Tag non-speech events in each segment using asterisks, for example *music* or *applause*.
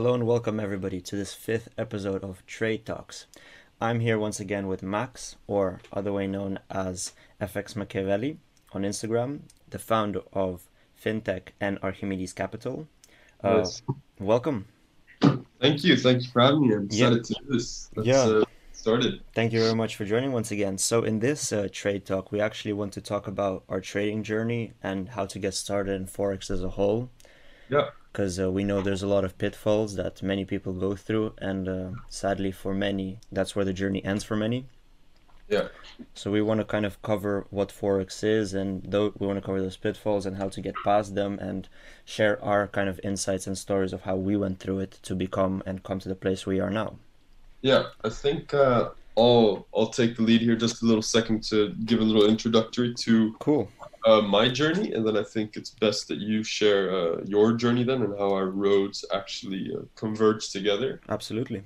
Hello and welcome everybody to this fifth episode of Trade Talks. I'm here once again with Max, or other way known as FX Machiavelli on Instagram, the founder of FinTech and Archimedes Capital. Uh, welcome. Thank you. Thank you for having me. I'm Yeah. excited to do this. Let's Yeah. uh, started. Thank you very much for joining once again. So, in this uh, trade talk, we actually want to talk about our trading journey and how to get started in Forex as a whole. Yeah. Because uh, we know there's a lot of pitfalls that many people go through, and uh, sadly, for many, that's where the journey ends for many. Yeah. So, we want to kind of cover what Forex is, and though we want to cover those pitfalls and how to get past them, and share our kind of insights and stories of how we went through it to become and come to the place we are now. Yeah, I think uh, I'll I'll take the lead here just a little second to give a little introductory to Cool. uh, my journey, and then I think it's best that you share uh, your journey then and how our roads actually uh, converge together. Absolutely.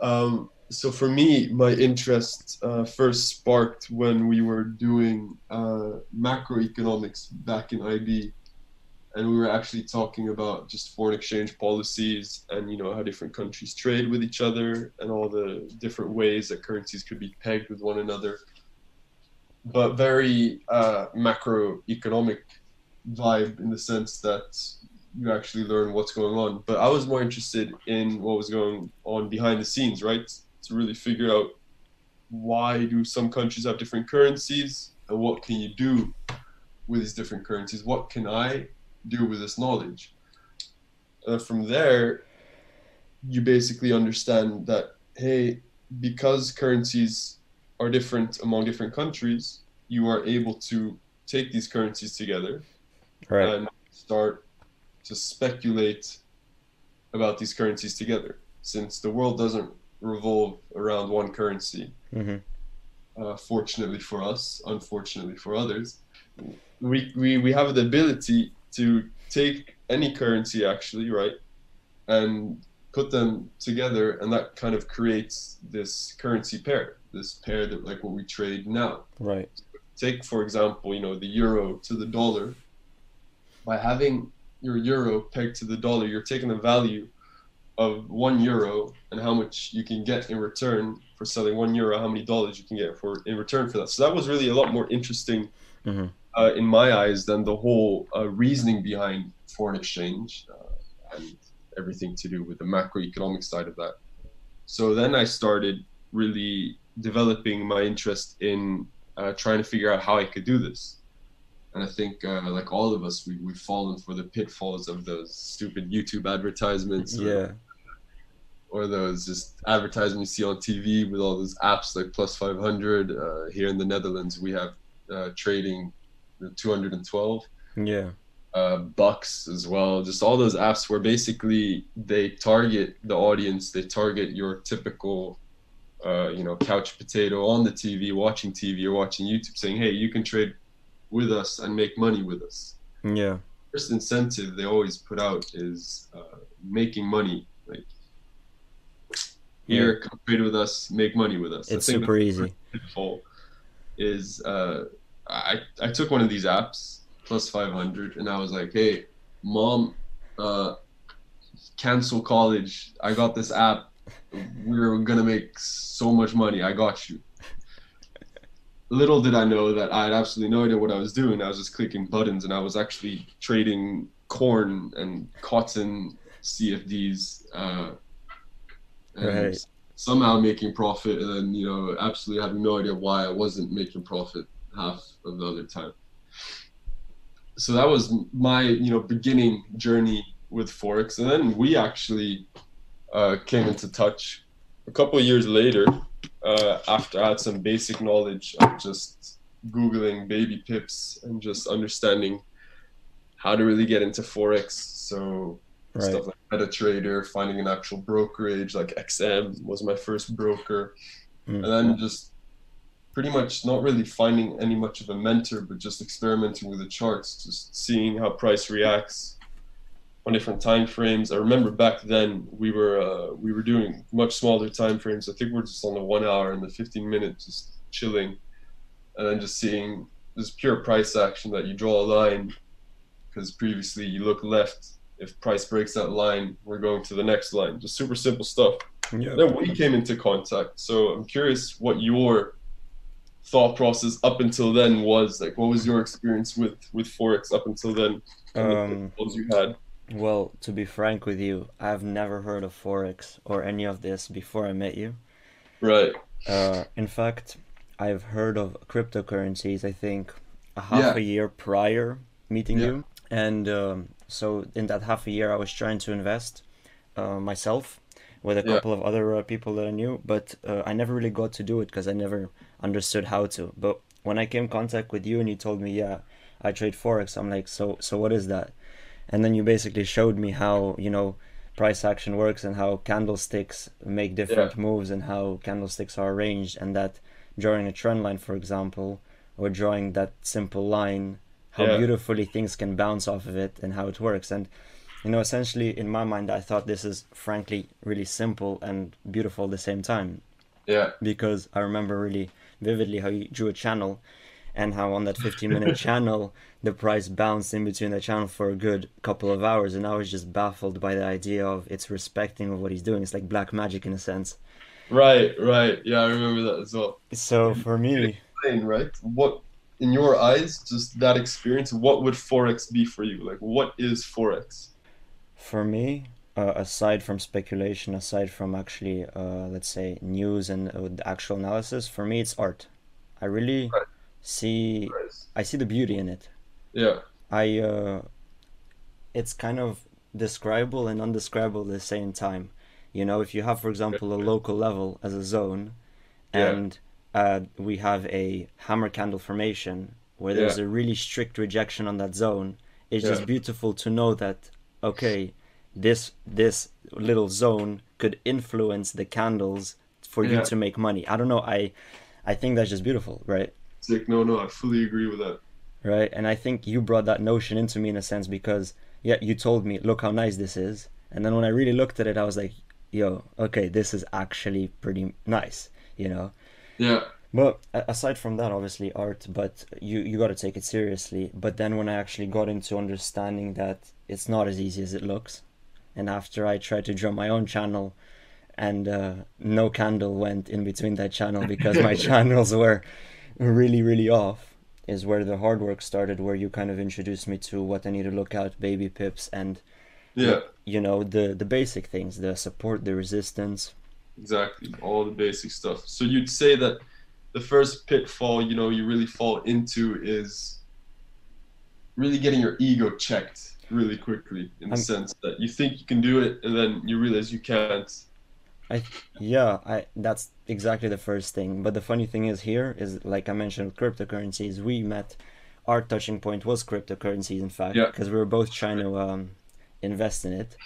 Um, so for me, my interest uh, first sparked when we were doing uh, macroeconomics back in IB, and we were actually talking about just foreign exchange policies and you know how different countries trade with each other and all the different ways that currencies could be pegged with one another. But very uh, macroeconomic vibe in the sense that you actually learn what's going on. But I was more interested in what was going on behind the scenes, right? To really figure out why do some countries have different currencies and what can you do with these different currencies? What can I do with this knowledge? Uh, from there, you basically understand that hey, because currencies are different among different countries, you are able to take these currencies together Right. and start to speculate about these currencies together since the world doesn't revolve around one currency hmm uh, fortunately for us unfortunately for others we, we we have the ability to take any currency actually right and put them together and that kind of creates this currency pair this pair that like what we trade now Right. take for example you know the euro to the dollar by having your euro pegged to the dollar you're taking the value of one euro and how much you can get in return for selling one euro how many dollars you can get for in return for that so that was really a lot more interesting Mhm. Uh, in my eyes than the whole uh, reasoning behind foreign exchange uh, and everything to do with the macroeconomic side of that so then i started really developing my interest in uh, trying to figure out how I could do this. And I think, uh, like all of us, we, we've fallen for the pitfalls of those stupid YouTube advertisements or, Yeah. or those just advertisements you see on TV with all those apps like Plus 500. Uh, here in the Netherlands, we have uh, trading 212 Yeah. uh, bucks as well. Just all those apps where basically they target the audience, they target your typical, uh, you know, couch potato on the TV, watching TV or watching YouTube, saying, "Hey, you can trade with us and make money with us." Yeah. First incentive they always put out is uh, making money. Like, here, come trade with us, make money with us. It's super easy. is uh, I I took one of these apps plus 500 and I was like, hey, mom, uh, cancel college. I got this app. We're gonna make so much money. I got you. Little did I know that I had absolutely no idea what I was doing. I was just clicking buttons and I was actually trading corn and cotton CFDs. Uh, and Right. somehow making profit and then you know absolutely having no idea why I wasn't making profit half of the other time. So that was my you know beginning journey with forex, and then we actually uh, came into touch a couple of years later uh, after I had some basic knowledge of just googling BabyPips and just understanding how to really get into forex. So Right. stuff like MetaTrader, finding an actual brokerage like XM was my first broker, Mm. and then just pretty much not really finding any much of a mentor, but just experimenting with the charts, just seeing how price reacts on different time frames. I remember back then we were uh, we were doing much smaller time frames. I think we're just on the one hour and the 15 minute, just chilling, and then just seeing this pure price action that you draw a line because previously you look left if price breaks that line, we're going to the next line. Just super simple stuff. Yeah. Then we came into contact. So I'm curious what your thought process up until then was. Like, what was your experience with with forex up until then? And the Um, pitfalls you had. Well, to be frank with you, I've never heard of Forex or any of this before I met you. Right. Uh, in fact, I've heard of cryptocurrencies, I think, a half Yeah. a year prior meeting Yeah. you. And um, so, in that half a year, I was trying to invest uh, myself with a Yeah. couple of other uh, people that I knew, but uh, I never really got to do it because I never understood how to. But when I came in contact with you and you told me, yeah, I trade Forex, I'm like, so, so what is that? And then you basically showed me how, you know, price action works and how candlesticks make different moves and how candlesticks are arranged and that drawing a trend line for example or drawing that simple line how Yeah. beautifully things can bounce off of it and how it works and you know essentially in my mind i thought this is frankly really simple and beautiful at the same time Yeah. because I remember really vividly how you drew a channel and how on that 15 minute *laughs* channel the price bounced in between the channel for a good couple of hours and I was just baffled by the idea of it's respecting of what he's doing. It's like black magic in a sense. Right. Right. Yeah, I remember that as well. So for me, Explain, right? What in your eyes, just that experience, what would forex be for you? Like, what is forex? For me, uh, aside from speculation, aside from actually, uh, let's say, news and uh, actual analysis, for me it's art. I really Right. see, I see the beauty in it. Yeah. I uh it's kind of describable and undescribable at the same time. You know, if you have, for example, a local level as a zone, Yeah. and uh, we have a hammer candle formation where there's a really strict rejection on that zone, it's Yeah. just beautiful to know that okay, this this little zone could influence the candles for you to make money. I don't know. I I think that's just beautiful, right? It's like, no, no, I fully agree with that. right? And I think you brought that notion into me in a sense because yeah, you told me, look how nice this is, and then when I really looked at it, I was like, yo, okay, this is actually pretty nice, you know. Yeah. But aside from that, obviously art, but you you got to take it seriously. But then when I actually got into understanding that it's not as easy as it looks, and after I tried to draw my own channel, and uh, no candle went in between that channel because my *laughs* channels were really really off, is where the hard work started. Where you kind of introduced me to what I need to look out, BabyPips, and Yeah. you know the the basic things, the support, the resistance. Exactly. All the basic stuff. So you'd say that the first pitfall, you know, you really fall into is really getting your ego checked really quickly in the I'm- sense that you think you can do it and then you realize you can't. I Yeah, I that's exactly the first thing. But the funny thing is here is like I mentioned with cryptocurrencies, we met our touching point was cryptocurrencies in fact Yeah. because we were both trying to um, invest in it.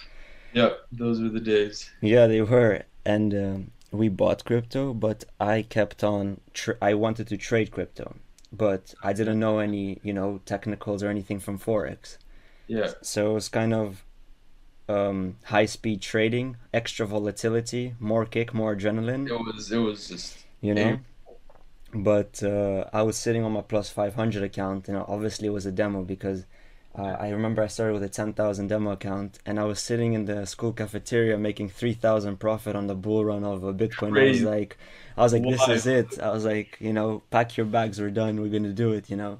Yeah, those were the days. Yeah, they were, and um, we bought crypto, but I kept on. Tr- I wanted to trade crypto, but I didn't know any, you know, technicals or anything from forex. Yeah. So it was kind of um, high speed trading, extra volatility, more kick, more adrenaline. It was it was just you know Aim. but uh, i was sitting on my plus 500 account and obviously it was a demo because uh, i remember i started with a 10000 demo account and i was sitting in the school cafeteria making 3000 profit on the bull run of a bitcoin i was like i was like this is it i was like you know pack your bags we're done we're gonna do it you know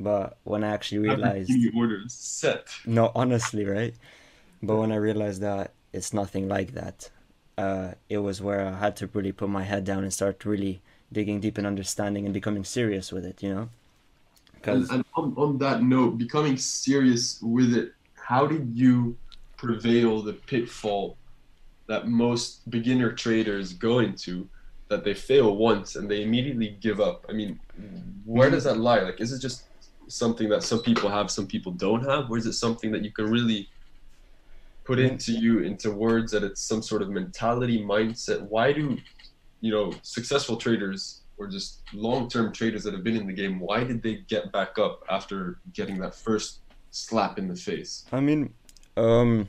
but when i actually realized you ordered set. no, honestly, right? But when I realized that it's nothing like that, uh, it was where I had to really put my head down and start really digging deep and understanding and becoming serious with it, you know? And, Because and on, on that note, becoming serious with it, how did you prevail the pitfall that most beginner traders go into that they fail once and they immediately give up? I mean, where does that lie? Like, is it just something that some people have, some people don't have? Or is it something that you can really put into you, into words that it's some sort of mentality, mindset? Why do, you know, successful traders or just long-term traders that have been in the game, why did they get back up after getting that first slap in the face? I mean, um,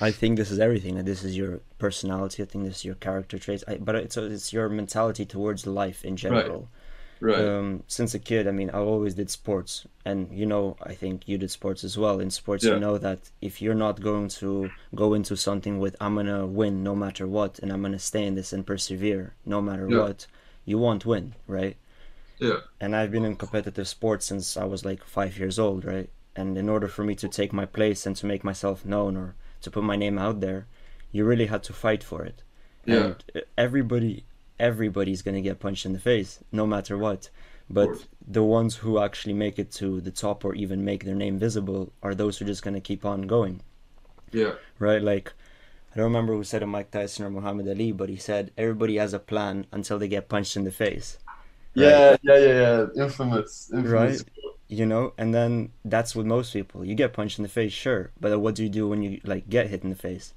I think this is everything. This is your personality. I think this is your character traits. I, but it's it's your mentality towards life in general. Right. Um, since a kid, I mean, I always did sports, and you know, I think you did sports as well. In sports, Yeah. you know that if you're not going to go into something with "I'm gonna win no matter what," and I'm gonna stay in this and persevere no matter Yeah. what, you won't win, right? Yeah. And I've been in competitive sports since I was like five years old, right? And in order for me to take my place and to make myself known or to put my name out there, you really had to fight for it. Yeah. And everybody, everybody's gonna get punched in the face, no matter what. But the ones who actually make it to the top or even make their name visible are those who are just gonna keep on going, Yeah. right? Like, I don't remember who said it, Mike Tyson or Muhammad Ali, but he said everybody has a plan until they get punched in the face. Yeah, yeah, yeah, yeah. Infamous. infamous. Right. you know and then that's with most people you get punched in the face sure but what do you do when you like get hit in the face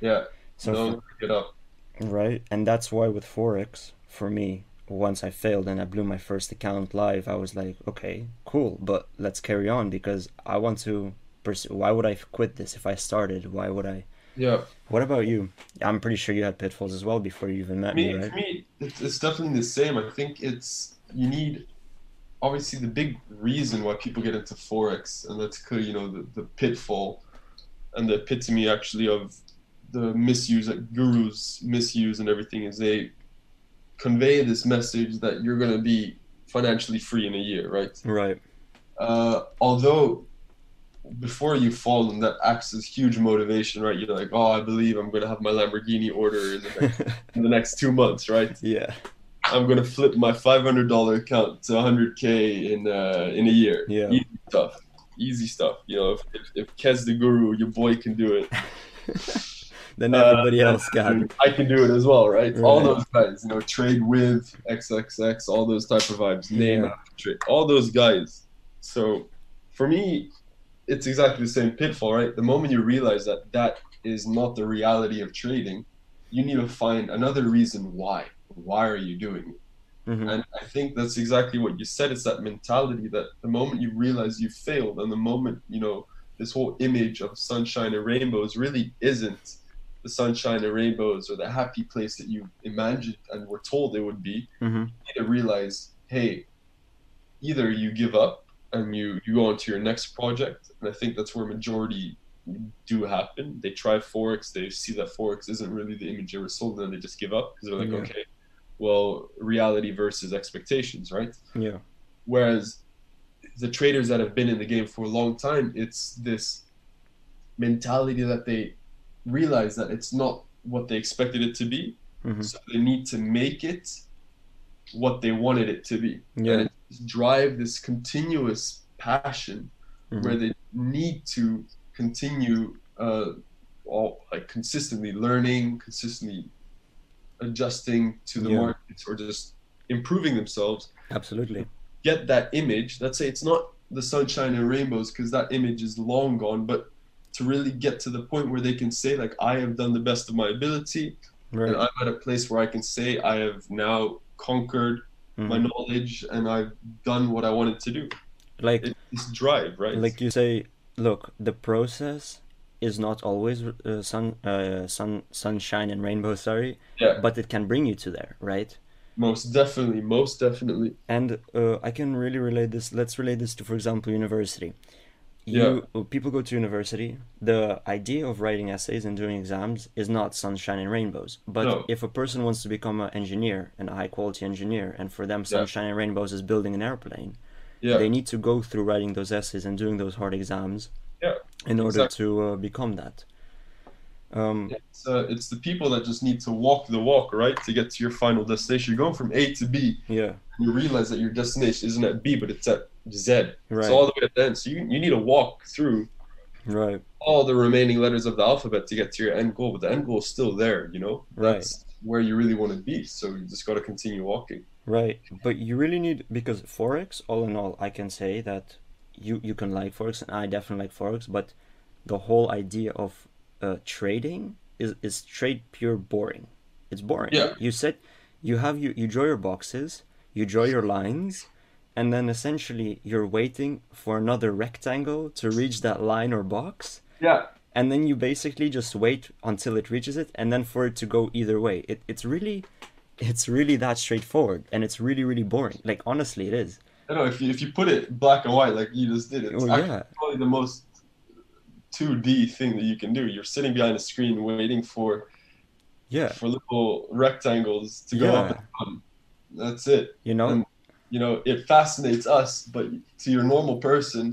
Yeah. so Don't pick it up. right and that's why with forex for me once i failed and i blew my first account live i was like okay cool but let's carry on because i want to pursue why would i quit this if i started why would i Yeah. what about you i'm pretty sure you had pitfalls as well before you even met me me, right for me, it's, it's definitely the same. I think it's you need obviously the big reason why people get into forex, and that's clear. You know the, the pitfall and the epitome actually of the misuse, like gurus misuse and everything, is they convey this message that you're gonna be financially free in a year, right? right uh, although before you fall and that acts as huge motivation, right? You're like, oh, I believe I'm gonna have my Lamborghini order in the next, *laughs* in the next two months, right? yeah I'm gonna flip my $500 account to 100k in uh, in a year. Yeah. Easy stuff. Easy stuff. You know, if, if, if Kez the Guru, your boy can do it. *laughs* then Uh, everybody else can I can do it as well, right? All those guys, you know, trade with XXX, all those type of vibes, name Yeah. after trade, all those guys. So for me, it's exactly the same pitfall, right? The moment you realize that that is not the reality of trading, you need to find another reason why. Why are you doing it? Mhm. And I think that's exactly what you said. It's that mentality that the moment you realize you failed, and the moment you know this whole image of sunshine and rainbows really isn't the sunshine and rainbows or the happy place that you imagined and were told it would be. Mhm. You need to realize, hey, either you give up and you you go on to your next project, and I think that's where majority do happen. They try forex, they see that forex isn't really the image they were sold, and then they just give up because they're like, Yeah. okay, well, reality versus expectations, right? yeah Whereas the traders that have been in the game for a long time, it's this mentality that they realize that it's not what they expected it to be. Mhm. So they need to make it what they wanted it to be. yeah drive this continuous passion Mhm. where they need to continue uh, all like consistently learning, consistently adjusting to the Yeah. markets or just improving themselves absolutely get that image. Let's say it's not the sunshine and rainbows because that image is long gone, but to really get to the point where they can say like I have done the best of my ability right and I'm at a place where I can say I have now conquered my Mhm. knowledge and I've done what I wanted to do. like It's this drive, right? like you say look the process is not always uh, sun uh, sun sunshine and rainbow *laughs* sorry Yeah. but it can bring you to there right most definitely, most definitely. and uh, i can really relate this let's relate this to for example university you uh, people go to university the idea of writing essays and doing exams is not sunshine and rainbows but No. if a person wants to become an engineer and a high quality engineer and for them Yeah. sunshine and rainbows is building an airplane Yeah. they need to go through writing those essays and doing those hard exams Yeah, in order exactly. to uh, become that um It's uh, it's the people that just need to walk the walk, right, to get to your final destination. You're going from A to B, yeah you realize that your destination isn't at B, but it's at Z. right It's all the way at the end. So you, you need to walk through right all the remaining letters of the alphabet to get to your end goal, but the end goal is still there, you know? Right. That's where you really want to be. So you just got to continue walking. Right, but you really need because forex. All in all, I can say that you you can like forex, and I definitely like forex. But the whole idea of uh, trading is is trade pure boring. It's boring. Yeah. You set, you have you you draw your boxes, you draw your lines, and then essentially you're waiting for another rectangle to reach that line or box, Yeah. and then you basically just wait until it reaches it, and then for it to go either way. It it's really it's really that straightforward and it's really really boring like honestly it is I know if you if you put it black and white like you just did, it's Well, yeah. probably the most 2D thing that you can do. You're sitting behind a screen waiting for yeah for little rectangles to go up and down. That's it. you know And- You know, it fascinates us, but to your normal person,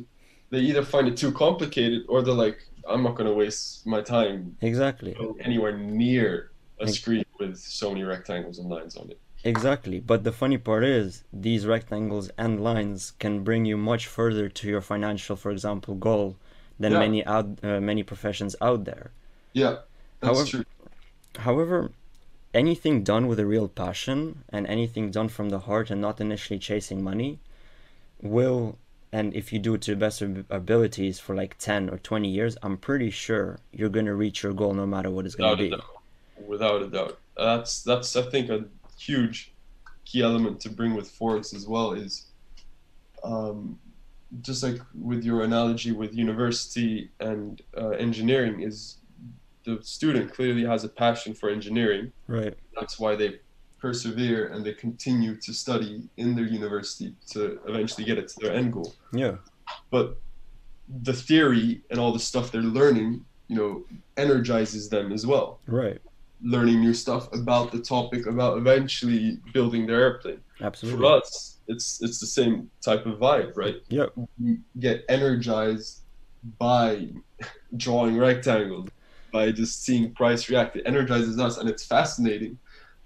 they either find it too complicated or they're like, I'm not going to waste my time exactly anywhere near a screen with so many rectangles and lines on it. Exactly, but the funny part is these rectangles and lines can bring you much further to your financial, for example, goal than Yeah. many out uh, many professions out there. Yeah, that's However- true. However, anything done with a real passion and anything done from the heart and not initially chasing money will and if you do it to the best of abilities for like 10 or 20 years, I'm pretty sure you're going to reach your goal no matter what it's going to be. doubt. Without a doubt. That's that's I think a huge key element to bring with forex as well is um, just like with your analogy with university and uh, engineering is the student clearly has a passion for engineering Right. that's why they persevere and they continue to study in their university to eventually get it to their end goal Yeah. but the theory and all the stuff they're learning you know energizes them as well Right. learning new stuff about the topic about eventually building their airplane Absolutely. for us it's it's the same type of vibe right Yeah. we get energized by *laughs* drawing rectangles by just seeing price react it energizes us and it's fascinating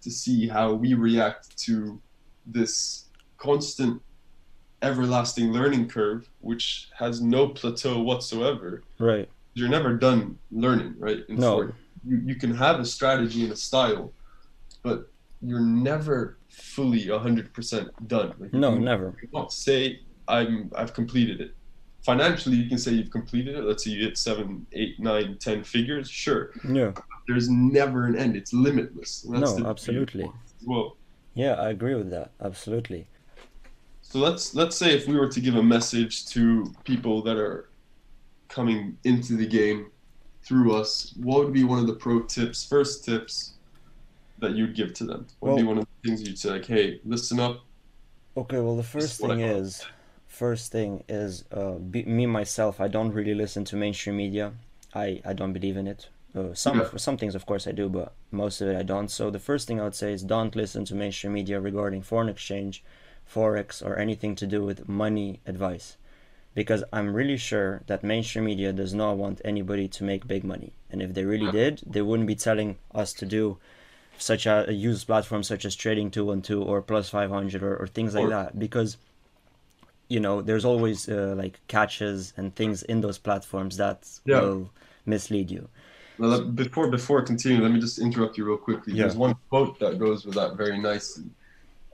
to see how we react to this constant everlasting learning curve which has no plateau whatsoever Right. you're never done learning right in No. You, you can have a strategy and a style but you're never fully 100% done like, No, never. you cannot say I'm I've completed it. Financially, you can say you've completed it. Let's say you hit seven, eight, nine, ten figures. Sure, Yeah. there's never an end. It's limitless. And No, absolutely. of it As well. Yeah, I agree with that. Absolutely. So let's let's say if we were to give a message to people that are coming into the game through us, what would be one of the pro tips, first tips that you'd give to them? What would be Well- one of the things you'd say like, hey, listen up. Okay, well, the first thing is, first thing is, uh, be, me myself, I don't really listen to mainstream media. I, I don't believe in it. Uh, some Yeah. some things, of course, I do, but most of it I don't. So the first thing I would say is don't listen to mainstream media regarding foreign exchange, forex, or anything to do with money advice, because I'm really sure that mainstream media does not want anybody to make big money. And if they really Yeah. did, they wouldn't be telling us to do such a, use platforms such as trading 212 or plus 500 or, or things like Or- that because you know there's always uh, like catches and things in those platforms that Yeah. will mislead you Well, before before continuing, let me just interrupt you real quickly. Yeah. There's one quote that goes with that very nicely.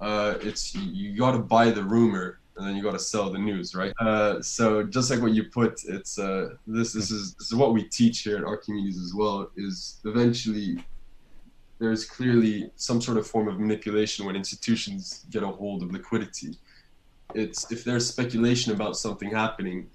Uh, it's you got to buy the rumor and then you got to sell the news, right? Uh, so just like what you put, it's uh, this this is this is what we teach here at Archimedes as well. Is eventually there's clearly some sort of form of manipulation when institutions get a hold of liquidity. It's if there's speculation about something happening,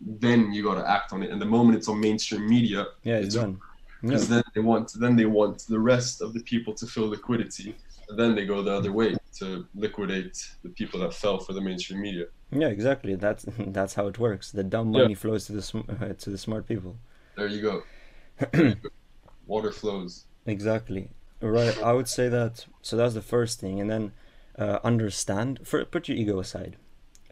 then you got to act on it. And the moment it's on mainstream media, yeah it's It's- done. Yeah. because then they want then they want the rest of the people to fill liquidity and then they go the other way to liquidate the people that fell for the mainstream media. Yeah exactly. That's *laughs* that's how it works. The dumb Yeah. money flows to the sm- uh, *laughs* to the smart people. There you go. *clears throat* Water flows. Exactly. Right i would say that so that's the first thing. And then uh, understand. For put your ego aside.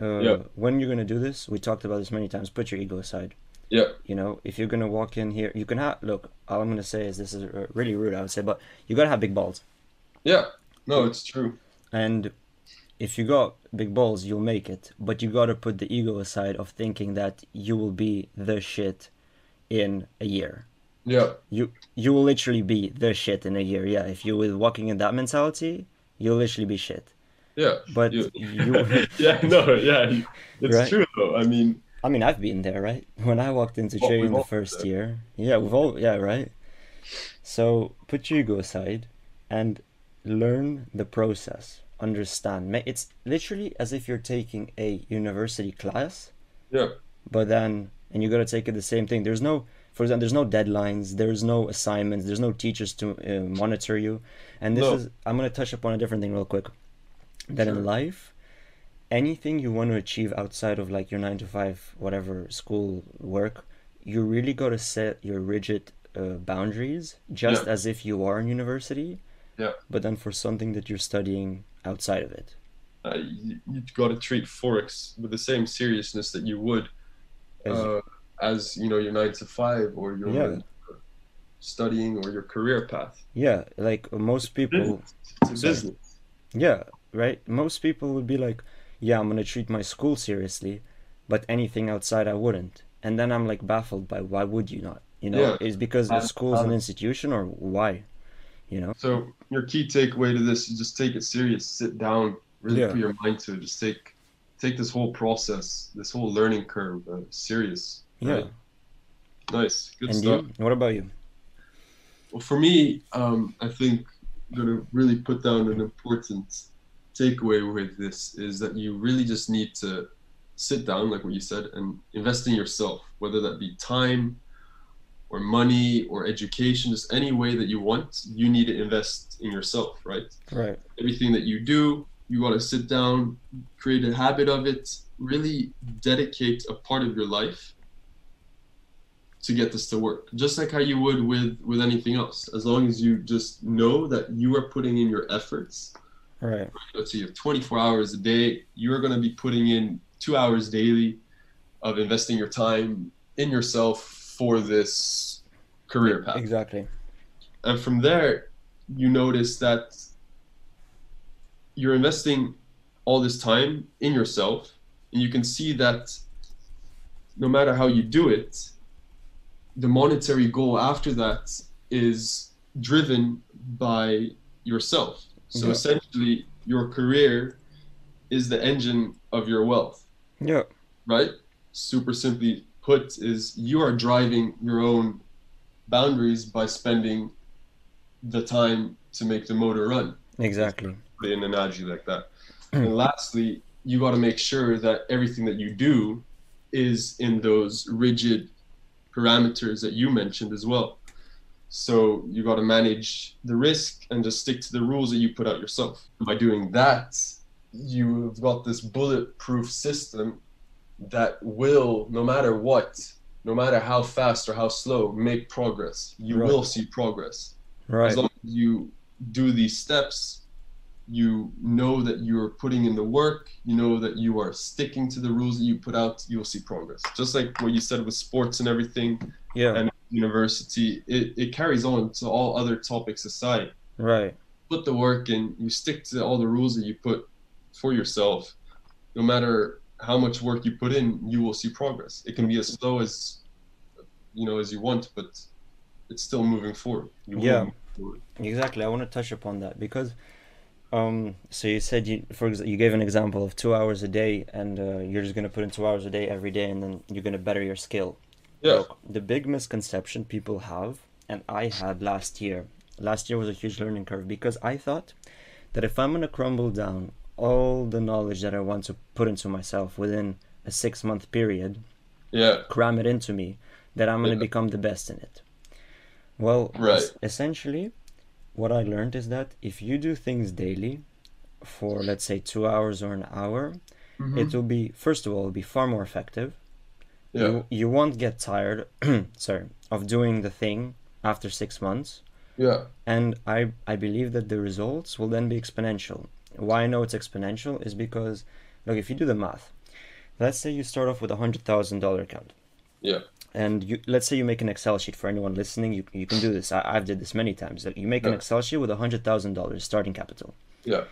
Uh, Yeah. when you're gonna do this we talked about this many times put your ego aside. Yeah. You know if you're gonna walk in here you can have look all i'm gonna say is this is really rude i would say but you gotta have big balls. Yeah. No it's true. And if you got big balls you'll make it but you gotta put the ego aside of thinking that you will be the shit in a year. Yeah. You you will literally be the shit in a year yeah. If you were walking in that mentality you'll literally be shit yeah but You- you *laughs* yeah no yeah it's Right. true though i mean I mean, I've been there, right? *laughs* When I walked into Well, trading the first year, yeah, we've all, yeah, right. So put your ego aside and learn the process. Understand. It's literally as if you're taking a university class, yeah but then and you gotta take it the same thing. There's no, for example, there's no deadlines, there's no assignments, there's no teachers to uh, monitor you, and this No. is I'm gonna touch upon a different thing real quick. That in life, anything you want to achieve outside of like your nine to five, whatever school work, you really got to set your rigid uh, boundaries, just Yeah. as if you are in university. Yeah. But then for something that you're studying outside of it. Uh, you, you got to treat forex with the same seriousness that you would uh, as you know your nine to five or your Yeah. studying or your career path. Yeah, like most people. It's a Sorry. business. Yeah, right. Most people would be like, "Yeah, I'm gonna treat my school seriously, but anything outside I wouldn't." And then I'm like baffled by why would you not? You know, Yeah. is because the school's an institution or why? You know? So your key takeaway to this is just take it serious. Sit down, really Yeah. put your mind to it. Just take take this whole process, this whole learning curve, uh, serious. Yeah. right? Nice, good and stuff. you? What about you? Well, for me, um, I think I'm gonna really put down an important takeaway with this is that you really just need to sit down, like what you said, and invest in yourself, whether that be time or money or education, just any way that you want, you need to invest in yourself, right? Right. Everything that you do, you got to sit down, create a habit of it, really dedicate a part of your life to get this to work just like how you would with with anything else as long as you just know that you are putting in your efforts Right. let's you have 24 hours a day you're going to be putting in two hours daily of investing your time in yourself for this career path Exactly. and from there you notice that you're investing all this time in yourself and you can see that no matter how you do it the monetary goal after that is driven by yourself so Yeah. essentially your career is the engine of your wealth Yeah. right? Super simply put, is you are driving your own boundaries by spending the time to make the motor run. Exactly. Put in an analogy like that. *clears throat* and lastly, you got to make sure that everything that you do is in those rigid parameters that you mentioned as well. So you got to manage the risk and just stick to the rules that you put out yourself. By doing that, you've got this bulletproof system that will, no matter what, no matter how fast or how slow, make progress. You Right. will see progress. Right. As long as you do these steps, you know that you're putting in the work, you know that you are sticking to the rules that you put out, you'll see progress. Just like what you said with sports and everything, Yeah. and university, it, it carries on to all other topics aside. Right. Put the work in, you stick to all the rules that you put for yourself. No matter how much work you put in, you will see progress. It can be as slow as you know as you want, but it's still moving forward. You Yeah. move forward. Exactly. I want to touch upon that because, um, so you said you, for example, you gave an example of two hours a day, and uh, you're just gonna put in two hours a day every day, and then you're gonna better your skill. Yeah. Look, the big misconception people have, and I had last year. Last year was a huge learning curve because I thought that if I'm gonna crumble down all the knowledge that I want to put into myself within a six month period, Yeah. cram it into me, that I'm gonna Yeah. become the best in it. Well, Right. es- essentially, what I learned is that if you do things daily, for let's say two hours or an hour, Mhm. it will be first of all it'll be far more effective. yeah. You you won't get tired, *clears throat* sorry, of doing the thing after six months, Yeah. and I I believe that the results will then be exponential. Why I know it's exponential is because look, if you do the math, let's say you start off with a hundred thousand dollar account. Yeah. And you let's say you make an Excel sheet for anyone listening. You you can do this. I, I've did this many times. You make an Excel sheet with a hundred thousand dollars starting capital, Yeah.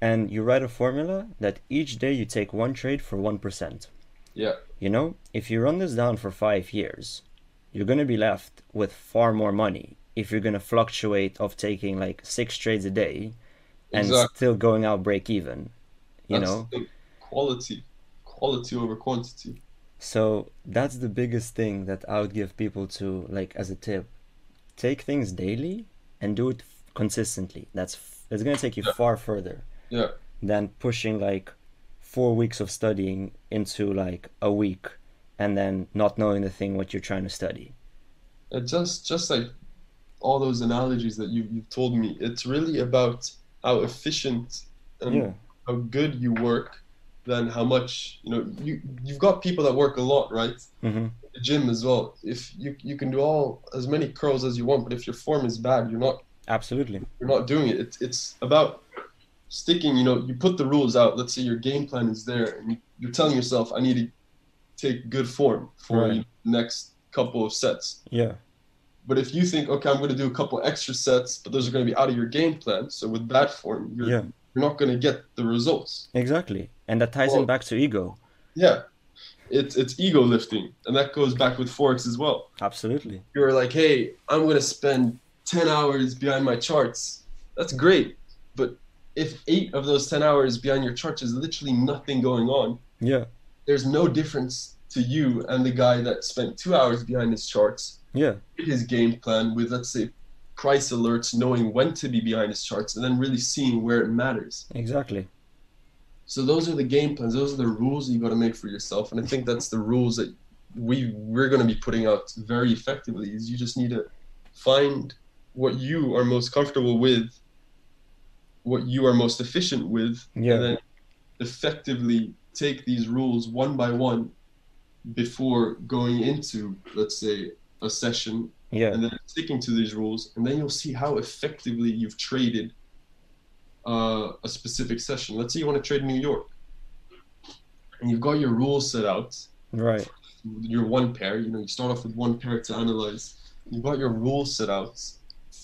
and you write a formula that each day you take one trade for one percent. Yeah. You know, if you run this down for five years, you're gonna be left with far more money if you're gonna fluctuate of taking like six trades a day and Exactly. still going out break even. You That's know, quality, quality over quantity. So that's the biggest thing that I would give people to like as a tip. Take things daily and do it consistently. That's f- it's gonna take you Yeah. far further Yeah. than pushing like four weeks of studying into like a week and then not knowing the thing what you're trying to study. it just just like all those analogies that you you've told me, it's really about how efficient and Yeah. how good you work than how much you know you you've got people that work a lot right hmm the gym as well if you you can do all as many curls as you want but if your form is bad you're not Absolutely. you're not doing it it's, it's about sticking you know you put the rules out let's say your game plan is there and you, you're telling yourself i need to take good form for Right. know, next couple of sets Yeah. but if you think okay i'm going to do a couple extra sets but those are going to be out of your game plan so with that form you're, Yeah. You're not going to get the results Exactly. And that ties in Well- back to ego. Yeah, it's it's ego lifting, and that goes back with forex as well. Absolutely. You're like, hey, I'm gonna spend ten hours behind my charts. That's great, but if eight of those ten hours behind your charts is literally nothing going on, Yeah. there's no difference to you and the guy that spent two hours behind his charts, Yeah. his game plan with let's say price alerts, knowing when to be behind his charts, and then really seeing where it matters. Exactly. So those are the game plans. Those are the rules you got to make for yourself, and I think that's the rules that we we're going to be putting out very effectively. Is you just need to find what you are most comfortable with, what you are most efficient with, Yeah. and then effectively take these rules one by one before going into, let's say, a session, Yeah. and then sticking to these rules, and then you'll see how effectively you've traded uh, a specific session. Let's say you want to trade New York, and you've got your rules set out. Right. Your one pair, you know, you start off with one pair to analyze. You've got your rules set out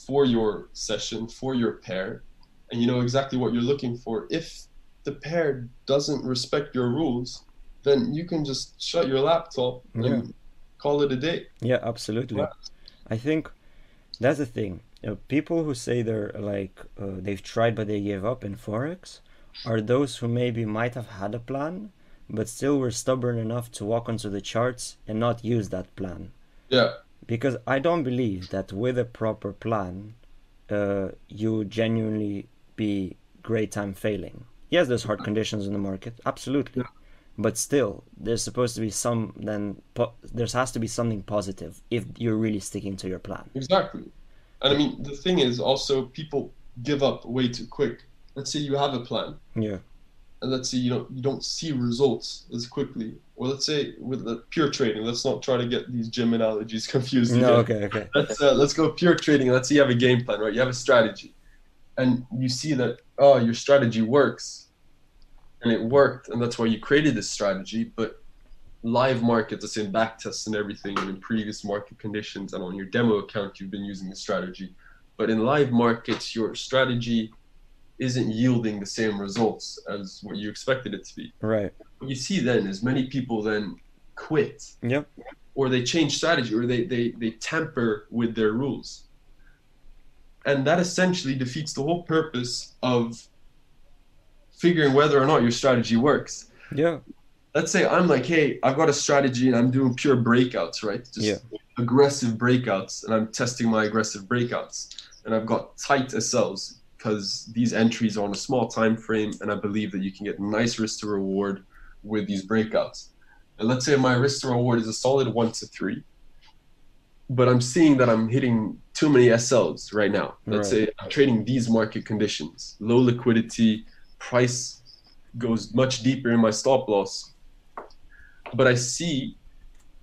for your session, for your pair, and you know exactly what you're looking for. If the pair doesn't respect your rules, then you can just shut your laptop and call it a day. Yeah, absolutely. Yeah. I think that's the thing. You know, people who say they're like uh, they've tried but they gave up in forex are those who maybe might have had a plan but still were stubborn enough to walk onto the charts and not use that plan. Yeah, Because I don't believe that with a proper plan, uh, you genuinely be great time failing. Yes, there's hard conditions in the market, absolutely. But still, there's supposed to be some then po- there has to be something positive if you're really sticking to your plan. Exactly. And I mean, the thing is also people give up way too quick. Let's say you have a plan, Yeah, and let's say you don't you don't see results as quickly. Or let's say with the pure trading, let's not try to get these gym analogies *laughs* confused. no, again. okay, okay, Let's uh, let's go pure trading. Let's say you have a game plan, right? You have a strategy, and you see that oh your strategy works, and it worked, and that's why you created this strategy. But live markets, say in back tests and everything, and in previous market conditions, and on your demo account, you've been using the strategy. But in live markets, your strategy isn't yielding the same results as what you expected it to be. right, What you see then is many people then quit yep, or they change strategy or they, they, they tamper with their rules. And that essentially defeats the whole purpose of figuring whether or not your strategy works. yeah, Let's say I'm like, hey, I've got a strategy and I'm doing pure breakouts, right? Just Yeah. aggressive breakouts, and I'm testing my aggressive breakouts. And I've got tight SLs because these entries are on a small time frame, and I believe that you can get nice risk to reward with these breakouts. And let's say my risk to reward is a solid one to three, but I'm seeing that I'm hitting too many SLs right now. Let's Right. say I'm trading these market conditions, low liquidity, price goes much deeper in my stop loss, but I see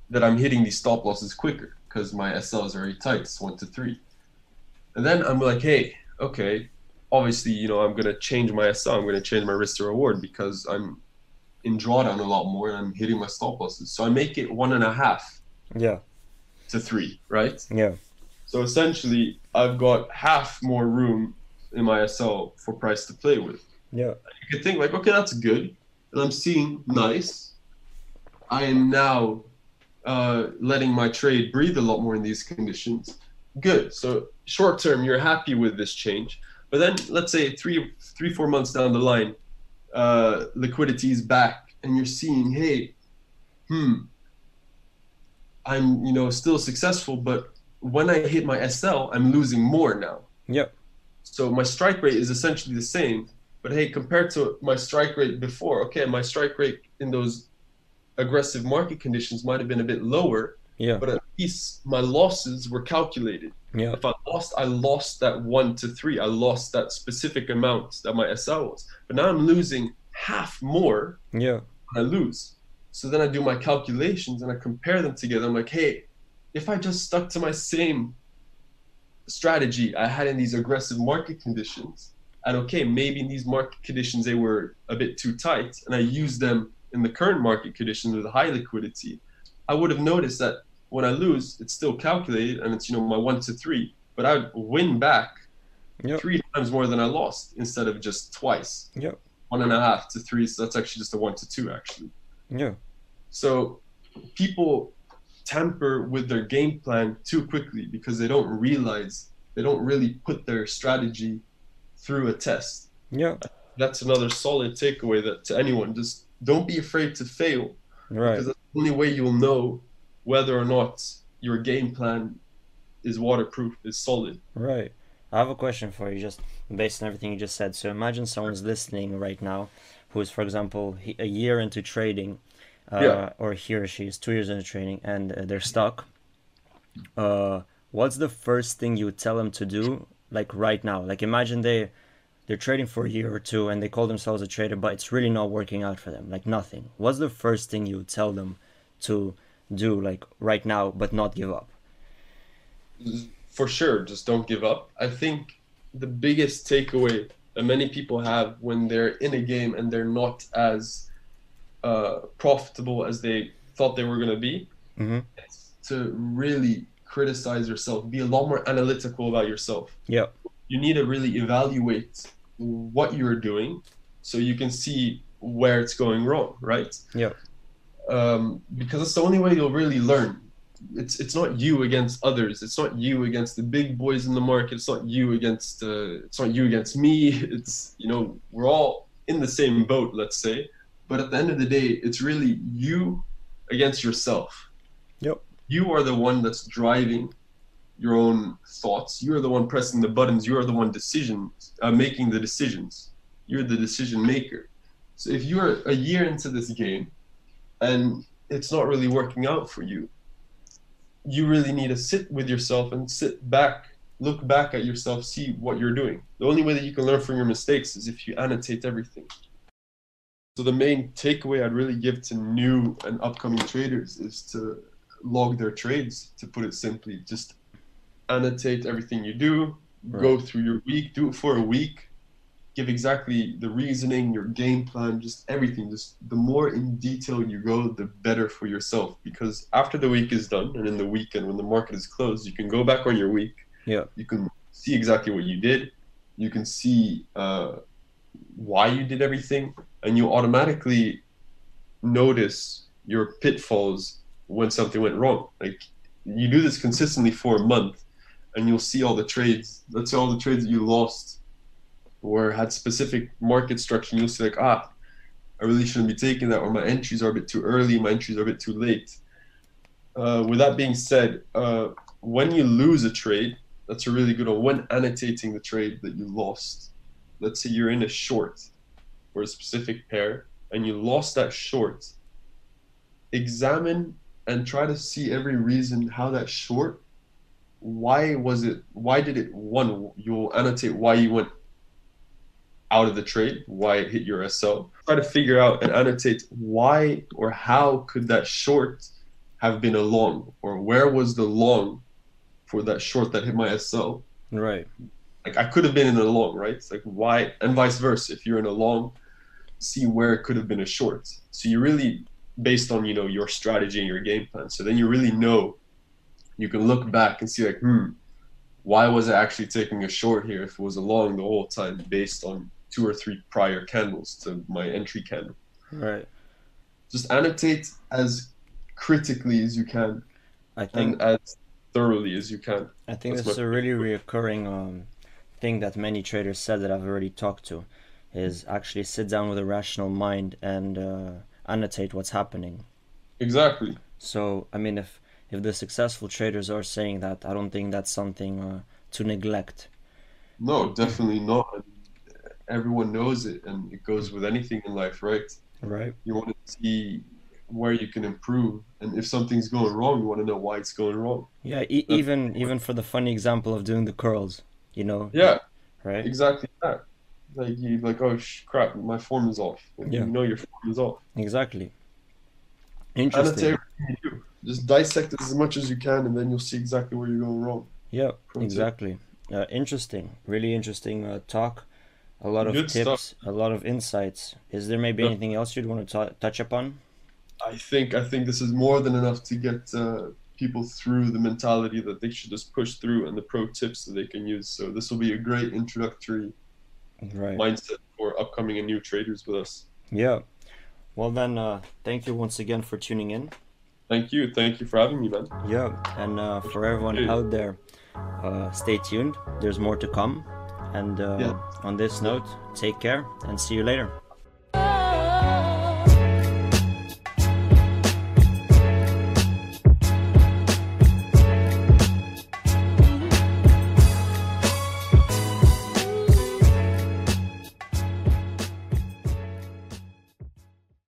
that I'm hitting these stop losses quicker because my SL is very tight, it's one to three. And then I'm like, hey, okay, obviously, you know, I'm gonna change my SL, I'm gonna change my risk to reward because I'm in drawdown a lot more and I'm hitting my stop losses. So I make it one and a half yeah, to three, right? yeah, So essentially, I've got half more room in my SL for price to play with. Yeah, You could think like, okay, that's good, and I'm seeing nice. I am now uh, letting my trade breathe a lot more in these conditions. Good. So short term, you're happy with this change, but then let's say three, three, four months down the line, uh, liquidity is back, and you're seeing, hey, hmm, I'm you know still successful, but when I hit my SL, I'm losing more now. yeah, So my strike rate is essentially the same, but hey, compared to my strike rate before, okay, my strike rate in those aggressive market conditions might have been a bit lower, Yeah. but at least my losses were calculated. Yeah. If I lost, I lost that one to three. I lost that specific amount that my SL was. But now I'm losing half more Yeah. I lose. So then I do my calculations and I compare them together. I'm like, hey, if I just stuck to my same strategy I had in these aggressive market conditions, and okay, maybe in these market conditions they were a bit too tight, and I used them in the current market conditions with high liquidity, I would have noticed that when I lose, it's still calculated and it's you know my one to three, but I would win back Yep. three times more than I lost instead of just twice. Yep. One and a half to three, so that's actually just a one to two actually. Yeah. So people tamper with their game plan too quickly because they don't realize they don't really put their strategy through a test. Yeah. That's another solid takeaway that to anyone just don't be afraid to fail Right. because that's the only way you'll know whether or not your game plan is waterproof, is solid. Right. I have a question for you, just based on everything you just said. So imagine someone's listening right now, who is, for example, a year into trading, uh, Yeah. or he or she is two years into trading, and uh, they're stuck. Uh, what's the first thing you would tell them to do, like right now? Like imagine they they're trading for a year or two, and they call themselves a trader, but it's really not working out for them. Like nothing. What's the first thing you would tell them to do, like right now, but not give up? for sure just don't give up i think the biggest takeaway that many people have when they're in a game and they're not as uh, profitable as they thought they were going to be Mm-hmm. is to really criticize yourself be a lot more analytical about yourself. Yeah. you need to really evaluate what you're doing so you can see where it's going wrong right? Yeah. um, because it's the only way you'll really learn. It's it's not you against others. It's not you against the big boys in the market. It's not you against uh, it's not you against me. *laughs* It's you know we're all in the same boat let's say. But at the end of the day it's really you against yourself. Yep. You are the one that's driving your own thoughts. You're the one pressing the buttons. You're the one decisions uh, making the decisions. You're the decision maker. So if you're a year into this game and it's not really working out for you you really need to sit with yourself and sit back look back at yourself see what you're doing. The only way that you can learn from your mistakes is if you annotate everything. So the main takeaway i'd really give to new and upcoming traders is to log their trades to put it simply just annotate everything you do go through your week do it for a week give exactly the reasoning your game plan just everything. Just the more in detail you go the better for yourself. Because after the week is done and in the weekend when the market is closed you can go back on your week. Yeah. you can see exactly what you did. You can see uh, why you did everything. And you automatically notice your pitfalls when something went wrong. Like you do this consistently for a month and you'll see all the trades. Let's say all the trades you lost or had specific market structure you'll see like ah i really shouldn't be taking that or my entries are a bit too early my entries are a bit too late. Uh, with that being said uh, when you lose a trade that's a really good one. When annotating the trade that you lost let's say you're in a short for a specific pair and you lost that short examine and try to see every reason how that short why was it why did it one you'll annotate why you went out of the trade why it hit your sl try to figure out and annotate why or how could that short have been a long or where was the long for that short that hit my sl Right. like I could have been in a long, right? It's like why, and vice versa. If you're in a long, see where it could have been a short. So you really, based on you know your strategy and your game plan. So then you really know, you can look back and see like, hmm, why was I actually taking a short here if it was a long the whole time based on two or three prior candles to my entry candle. Right. Just annotate as critically as you can I think and as thoroughly as you can. I think That's a really reoccurring um, thing that many traders said that I've already talked to, is actually sit down with a rational mind and uh, annotate what's happening. Exactly. So I mean, if if the successful traders are saying that, I don't think that's something uh, to neglect. No, definitely not. Everyone knows it, and it goes with anything in life, right? Right. You want to see where you can improve, and if something's going wrong, you want to know why it's going wrong. Yeah, e- even even for the funny example of doing the curls, you know. Yeah, Right. exactly that. Like you like, oh sh- crap, my form is off. And Yeah. You know your form is off. Exactly. Interesting. you do. Just dissect it as much as you can, and then you'll see exactly where you're going wrong. Yeah, exactly. Uh, interesting. Really interesting uh, talk. A lot of Good tips, a lot of insights. Is there maybe Yeah. anything else you'd want to ta- touch upon? I think I think this is more than enough to get uh, people through the mentality that they should just push through and the pro tips that they can use. So this will be a great introductory Right. mindset for upcoming and new traders with us. Yeah. Well then, uh, thank you once again for tuning in. Thank you, thank you for having me, man. Yeah, and uh, for everyone out there, uh, stay tuned. There's more to come. And uh, Yeah. on this note, take care and see you later.